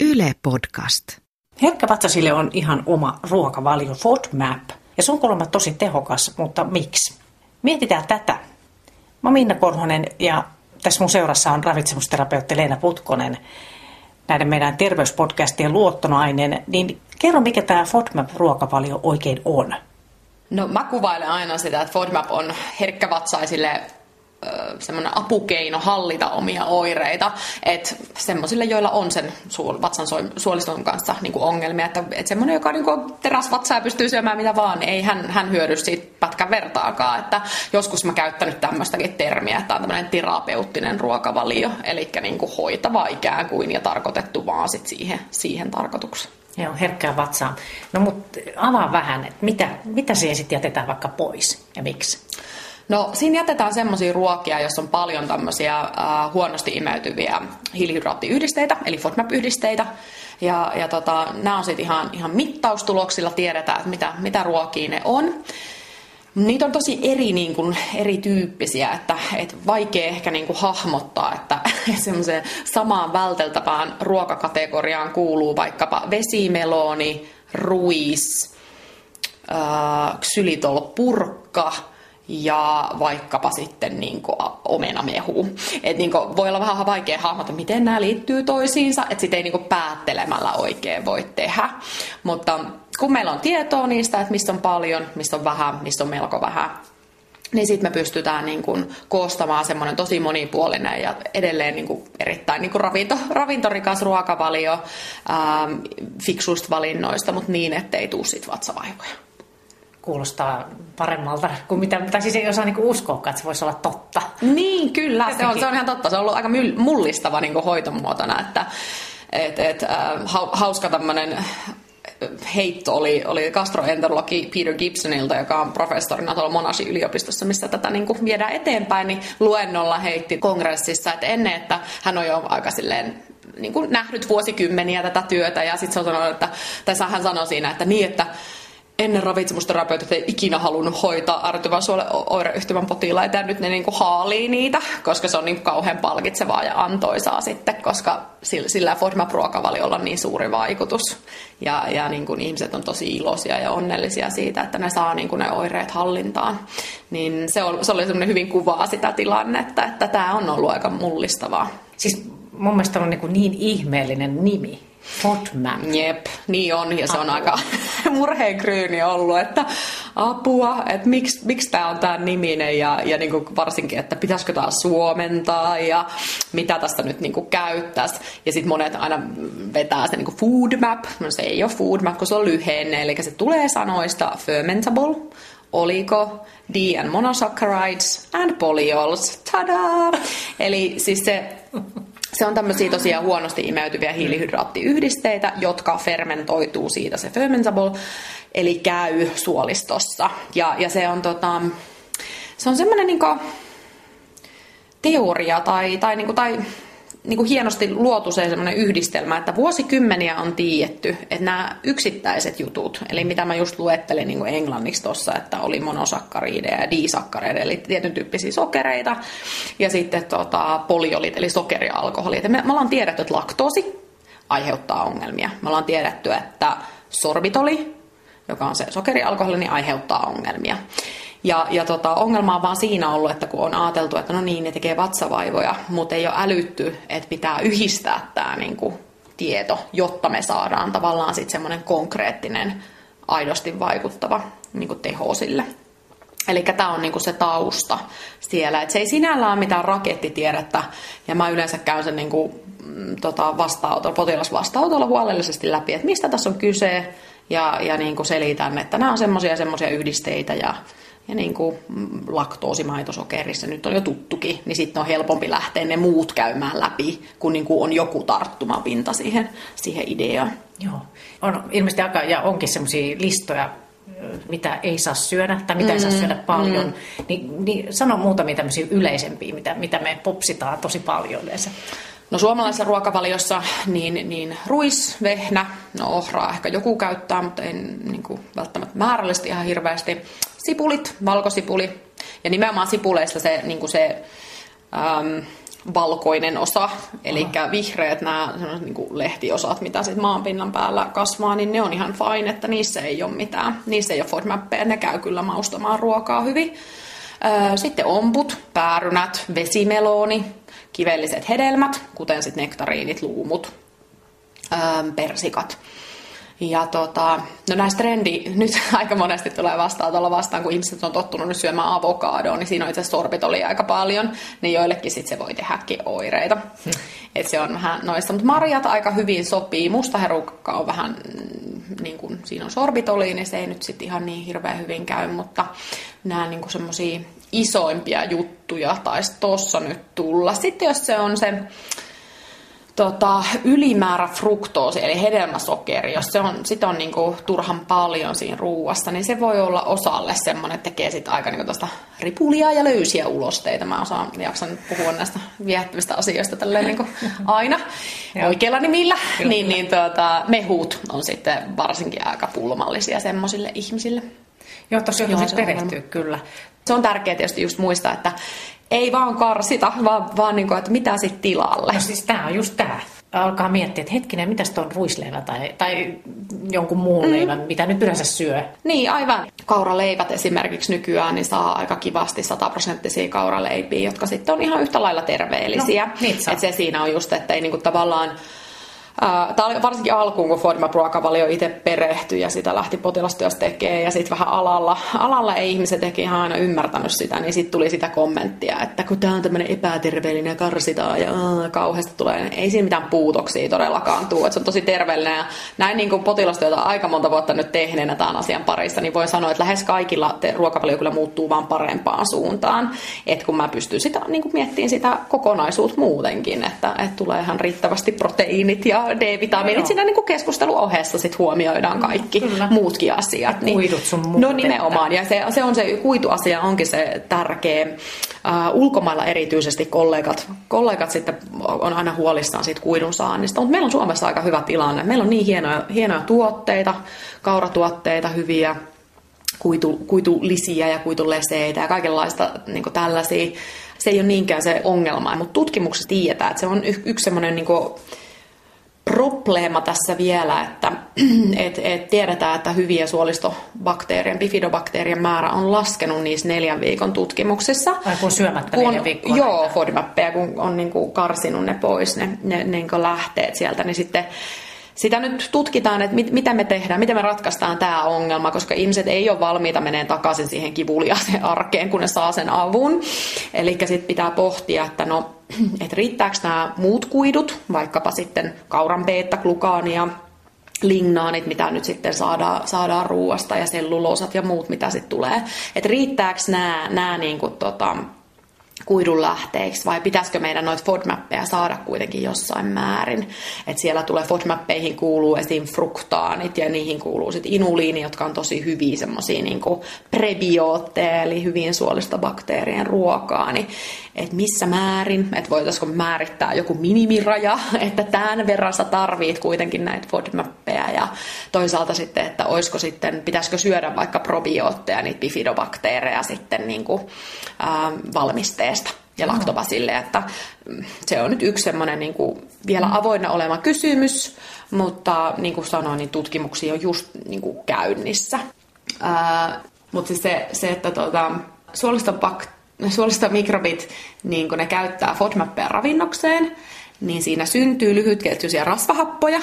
Yle Podcast. Herkkävatsasille on ihan oma ruokavalio FODMAP. Ja se on kuulemma tosi tehokas, mutta miksi? Mietitään tätä. Mä Minna Korhonen ja tässä mun seurassa on ravitsemusterapeutti Leena Putkonen, näiden meidän terveyspodcastien luottonainen. Niin kerro, mikä tämä FODMAP-ruokavalio oikein on? No mä kuvailen aina sitä, että FODMAP on herkkävatsaisille semmoinen apukeino hallita omia oireita, että semmoisille, joilla on sen suol, vatsan suoliston kanssa niin kuin ongelmia, että, että semmoinen, joka niin kuin teräsvatsaa ja pystyy syömään mitä vaan, niin ei hän, hän hyödy siitä pätkän vertaakaan, että joskus mä käyttänyt tämmöistäkin termiä, että on tämmöinen terapeuttinen ruokavalio, eli niin kuin hoitava ikään kuin ja tarkoitettu vaan sit siihen, siihen tarkoitukseen. Joo, herkkää vatsaa. No mutta avaa vähän, että mitä, mitä siihen sitten jätetään vaikka pois ja miksi? No siinä jätetään semmoisia ruokia, jos on paljon tämmöisiä äh, huonosti imeytyviä hiilihydraattiyhdisteitä, eli FODMAP-yhdisteitä. Ja, ja tota, nämä on sitten ihan, ihan mittaustuloksilla tiedetään, että mitä, mitä ruokia ne on. Niitä on tosi eri, niin kuin, erityyppisiä, että, että vaikea ehkä niin kuin, hahmottaa, että semmoiseen samaan välteltävään ruokakategoriaan kuuluu vaikkapa vesimeloni, ruis, äh, ksylitolpurkka, ja vaikkapa sitten niin kuin omenamehu. Et niin kuin voi olla vähän vaikea hahmottaa, miten nämä liittyy toisiinsa, että sitä ei niin kuin päättelemällä oikein voi tehdä. Mutta kun meillä on tietoa niistä, että mistä on paljon, mistä on vähän, mistä on melko vähän, niin sitten me pystytään niin kun koostamaan semmoinen tosi monipuolinen ja edelleen niin erittäin niin ravinto, ravintorikas ruokavalio ähm, fiksuista valinnoista, mutta niin, ettei tule sit vatsavaivoja kuulostaa paremmalta kuin mitä, tai siis ei osaa niinku uskoa, että se voisi olla totta. Niin, kyllä, se on, se on ihan totta. Se on ollut aika mullistava niinku hoitomuotona, että et, et, äh, hauska tämmöinen heitto oli, oli gastroenterologi Peter Gibsonilta, joka on professorina tuolla Monashi yliopistossa, missä tätä niin kuin viedään eteenpäin, niin luennolla heitti kongressissa, että ennen, että hän on jo aika silleen niin kuin nähnyt vuosikymmeniä tätä työtä ja sitten se on sanonut, että, tai hän sanoi siinä, että niin, että ennen ravitsemusterapeutit ei ikinä halunnut hoitaa ärtyvän oireyhtymän potilaita ja nyt ne niinku haalii niitä, koska se on niin kauhean palkitsevaa ja antoisaa sitten, koska sillä FODMAP-ruokavaliolla on niin suuri vaikutus. Ja, ja niin kuin ihmiset on tosi iloisia ja onnellisia siitä, että ne saa kuin ne oireet hallintaan. Niin se, oli, se oli semmoinen hyvin kuvaa sitä tilannetta, että tämä on ollut aika mullistavaa. Siis mun mielestä on niin, niin ihmeellinen nimi. FODMAP. Jep, niin on, ja se on aika murheenkryyni ollut, että apua, että miksi, miksi tämä on tämä niminen, ja, ja niin kuin varsinkin, että pitäisikö tämä suomentaa, ja mitä tästä nyt niin käyttäisi. Ja sitten monet aina vetää se niin kuin food map, no se ei ole food map, kun se on lyhenne, eli se tulee sanoista fermentable, oliko, D and monosaccharides and polyols. Tada! Eli siis se se on tämmöisiä tosiaan huonosti imeytyviä hiilihydraattiyhdisteitä, jotka fermentoituu siitä se fermentable, eli käy suolistossa. Ja, ja se on, tota, se on semmoinen niinku teoria tai, tai, niinku, tai niin kuin hienosti luotu se semmoinen yhdistelmä, että vuosikymmeniä on tiedetty, että nämä yksittäiset jutut, eli mitä mä just luettelin niin kuin englanniksi tuossa, että oli monosakkariideja ja disakkareita, eli tietyn tyyppisiä sokereita, ja sitten tota, poliolit, eli sokerialkoholit. Me, me ollaan tiedetty, että laktoosi aiheuttaa ongelmia. Me ollaan tiedetty, että sorbitoli, joka on se sokerialkoholi, niin aiheuttaa ongelmia. Ja, ja tota, ongelma on vaan siinä ollut, että kun on ajateltu, että no niin, ne tekee vatsavaivoja, mutta ei ole älytty, että pitää yhdistää tämä niin kuin, tieto, jotta me saadaan tavallaan sitten semmoinen konkreettinen, aidosti vaikuttava niin kuin teho sille. Eli tämä on niinku se tausta siellä. Et se ei sinällään ole mitään rakettitiedettä, ja mä yleensä käyn sen niinku, mm, tota, vastaanotolla, potilasvastaanotolla huolellisesti läpi, että mistä tässä on kyse, ja, ja niinku selitän, että nämä on semmoisia semmoisia yhdisteitä, ja ja niin kuin laktoosimaitosokerissa nyt on jo tuttukin, niin sitten on helpompi lähteä ne muut käymään läpi, kun niin kuin on joku tarttumapinta siihen, siihen ideaan. Joo, on ilmeisesti aika, ja onkin semmoisia listoja, mitä ei saa syödä tai mitä mm, ei saa mm, syödä paljon, mm. niin, niin sano muutamia tämmöisiä yleisempiä, mitä, mitä me popsitaan tosi paljon yleensä. No suomalaisessa ruokavaliossa niin, niin ruis, vehnä, no ohraa ehkä joku käyttää, mutta ei niin kuin, välttämättä määrällisesti ihan hirveästi sipulit, valkosipuli. Ja nimenomaan sipuleissa se, niin kuin se äm, valkoinen osa, eli vihreät nämä niin kuin lehtiosat, mitä sitten maanpinnan päällä kasvaa, niin ne on ihan fine, että niissä ei ole mitään. Niissä ei ole FODMAPpeja, ne käy kyllä maustamaan ruokaa hyvin. Sitten omput, päärynät, vesimelooni, kivelliset hedelmät, kuten sitten nektariinit, luumut, persikat. Ja tota, no näistä trendi nyt aika monesti tulee vastaan tuolla vastaan, kun ihmiset on tottunut nyt syömään avokadoa, niin siinä on itse sorbitoli aika paljon, niin joillekin sit se voi tehdäkin oireita. Hmm. Et se on vähän noista, mutta marjat aika hyvin sopii. Musta herukka on vähän, mm, niin kuin siinä on sorbitoli, niin se ei nyt sitten ihan niin hirveän hyvin käy, mutta nämä niin semmoisia isoimpia juttuja taisi tuossa nyt tulla. Sitten jos se on se tota, ylimäärä fruktoosi, eli hedelmäsokeri, jos se on, sit on niinku turhan paljon siinä ruuassa, niin se voi olla osalle semmoinen, että tekee sit aika niinku ripulia ja löysiä ulosteita. Mä osaan, jaksan puhua näistä viehättävistä asioista tälleen niinku aina oikealla nimillä. niin, niin tota, mehut on sitten varsinkin aika pulmallisia semmoisille ihmisille. Joo, tosiaan Joo, perehtyy kyllä. Se on tärkeää tietysti just muistaa, että ei vaan karsita, vaan, vaan niin kuin, että mitä sitten tilalle. No siis tämä on just tämä. Alkaa miettiä, että hetkinen, mitä on ruisleivä tai, tai jonkun muun mm. leivän, mitä nyt yleensä syö. Niin, aivan. Kauraleivät esimerkiksi nykyään niin saa aika kivasti sataprosenttisia kauraleipiä, jotka sitten on ihan yhtä lailla terveellisiä. No, Et se siinä on just, että ei niinku tavallaan Tämä oli varsinkin alkuun, kun FODMAP-ruokavalio itse perehtyi ja sitä lähti potilastyössä tekemään ja sitten vähän alalla, alalla ei ihmiset ehkä ihan aina ymmärtänyt sitä, niin sitten tuli sitä kommenttia, että kun tämä on tämmöinen epäterveellinen karsitaan ja aah, kauheasti tulee, niin ei siinä mitään puutoksia todellakaan tule, että se on tosi terveellinen ja näin niin kuin potilastyötä aika monta vuotta nyt tehneenä tämän asian parissa, niin voi sanoa, että lähes kaikilla ruokavalio kyllä muuttuu vaan parempaan suuntaan, että kun mä pystyn sitä niin kuin miettimään sitä kokonaisuutta muutenkin, että, että tulee ihan riittävästi proteiinit ja D-vitamiinit siinä niin keskusteluohessa sit huomioidaan kaikki Kyllä. muutkin asiat. Niin, Kuidut sun muut, No nimenomaan, ja se, se on se kuituasia onkin se tärkeä. Uh, ulkomailla erityisesti kollegat, kollegat sitten on aina huolissaan siitä kuidun saannista, mutta meillä on Suomessa aika hyvä tilanne. Meillä on niin hienoja, hienoja tuotteita, kauratuotteita, hyviä, kuitu, kuitulisiä ja kuituleseitä ja kaikenlaista niin tällaisia. Se ei ole niinkään se ongelma, mutta tutkimuksessa tiedetään, että se on yksi semmoinen niin probleema tässä vielä, että et, et tiedetään, että hyviä suolistobakteerien, bifidobakteerien määrä on laskenut niissä neljän viikon tutkimuksissa. Ai kun syömättä kun, neljän viikkoa. Joo, FODMAPpeja, kun on niin kuin karsinut ne pois, ne, ne niin kuin lähteet sieltä, niin sitten sitä nyt tutkitaan, että mit, mitä me tehdään, miten me ratkaistaan tämä ongelma, koska ihmiset ei ole valmiita menee takaisin siihen kivuliaaseen arkeen, kun ne saa sen avun. Eli sitten pitää pohtia, että no, että riittääkö nämä muut kuidut, vaikkapa sitten kauran beta-glukaania, lignaanit, mitä nyt sitten saadaan, saadaan ruuasta ja selluloosat ja muut, mitä sitten tulee. Että riittääkö nämä, nämä niin kuin, tota, kuidun lähteeksi vai pitäisikö meidän noita FODMAPpeja saada kuitenkin jossain määrin. Et siellä tulee FODMAPpeihin kuuluu esim. fruktaanit ja niihin kuuluu sitten inuliini, jotka on tosi hyviä semmoisia niin prebiootteja eli hyvin suolista bakteerien ruokaa. Niin, että missä määrin, että voitaisiko määrittää joku minimiraja, että tämän verran sä tarvit kuitenkin näitä FODMAPpeja ja toisaalta sitten, että olisiko sitten, pitäisikö syödä vaikka probiootteja, niitä bifidobakteereja sitten niin kuin, äh, valmisteesta ja laktobasille, että mm, se on nyt yksi semmoinen niin kuin vielä mm. avoinna oleva kysymys, mutta niin kuin sanoin, niin tutkimuksia on just niin kuin käynnissä. Ää, mutta siis se, se, että tuota, suolista mikrobit, niin kun ne käyttää FODMAPpeja ravinnokseen, niin siinä syntyy lyhytketjuisia rasvahappoja.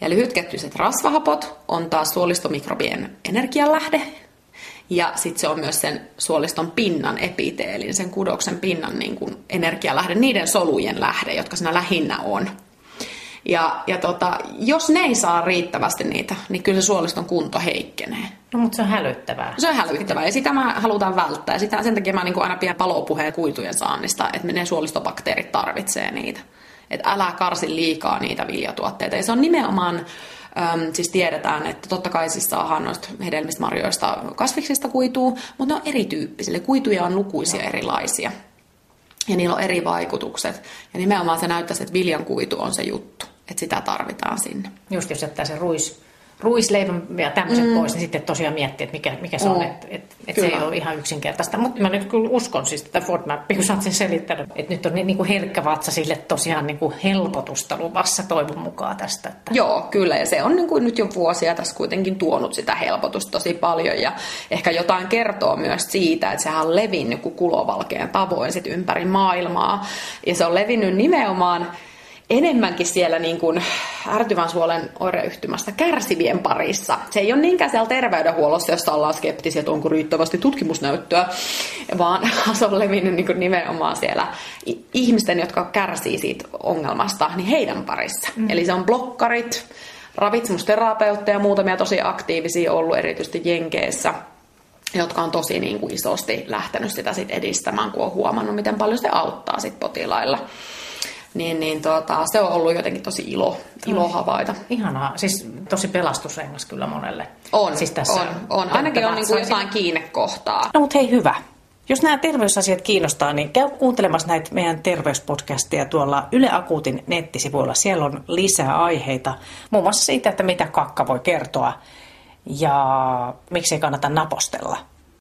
Ja lyhytketjuiset rasvahapot on taas suolistomikrobien energialähde, ja sitten se on myös sen suoliston pinnan epiteelin, sen kudoksen pinnan niin kuin energialähde, niiden solujen lähde, jotka siinä lähinnä on. Ja, ja tota, jos ne ei saa riittävästi niitä, niin kyllä se suoliston kunto heikkenee. No, mutta se on hälyttävää. Se on hälyttävää ja sitä mä halutaan välttää. Sitä, sen takia mä niin aina pidän palopuheen kuitujen saannista, että ne suolistobakteerit tarvitsee niitä. Että älä karsi liikaa niitä viljatuotteita. Ja se on nimenomaan Öm, siis tiedetään, että totta kai siis saadaan noista hedelmistä, marjoista, kasviksista kuituu, mutta ne on erityyppisiä. Kuituja on lukuisia erilaisia. Ja niillä on eri vaikutukset. Ja nimenomaan se näyttäisi, että viljan kuitu on se juttu. Että sitä tarvitaan sinne. Just jos jättää se ruis, ruisleivän ja tämmöiset mm. pois, niin sitten tosiaan miettii, että mikä, mikä se on, että et, et se ei ole ihan yksinkertaista. Mutta mä nyt kyllä uskon siis että FODMAP, kun sä oot sen selittänyt, että nyt on niin, niin kuin herkkä vatsa sille tosiaan niin kuin helpotusta luvassa toivon mukaan tästä. Että... Joo, kyllä, ja se on niin kuin nyt jo vuosia tässä kuitenkin tuonut sitä helpotusta tosi paljon, ja ehkä jotain kertoo myös siitä, että sehän on levinnyt kuin kulovalkeen tavoin sit ympäri maailmaa, ja se on levinnyt nimenomaan enemmänkin siellä niin kuin ärtyvän suolen oireyhtymästä kärsivien parissa. Se ei ole niinkään siellä terveydenhuollossa, jossa ollaan skeptisiä, että onko riittävästi tutkimusnäyttöä, vaan se on levinnyt niin kuin nimenomaan siellä ihmisten, jotka kärsii siitä ongelmasta, niin heidän parissa. Mm. Eli se on blokkarit, ravitsemusterapeutteja, muutamia tosi aktiivisia ollut erityisesti Jenkeissä, jotka on tosi niin kuin isosti lähtenyt sitä sit edistämään, kun on huomannut, miten paljon se auttaa sit potilailla niin, niin tuota, se on ollut jotenkin tosi ilo, ilo havaita. Ihanaa, siis tosi pelastusrengas kyllä monelle. On, siis tässä on, on. Ainakin on niin kuin jotain kiinnekohtaa. No mutta hei hyvä. Jos nämä terveysasiat kiinnostaa, niin käy kuuntelemassa näitä meidän terveyspodcasteja tuolla Yle Akuutin nettisivuilla. Siellä on lisää aiheita, muun muassa siitä, että mitä kakka voi kertoa ja miksi ei kannata napostella.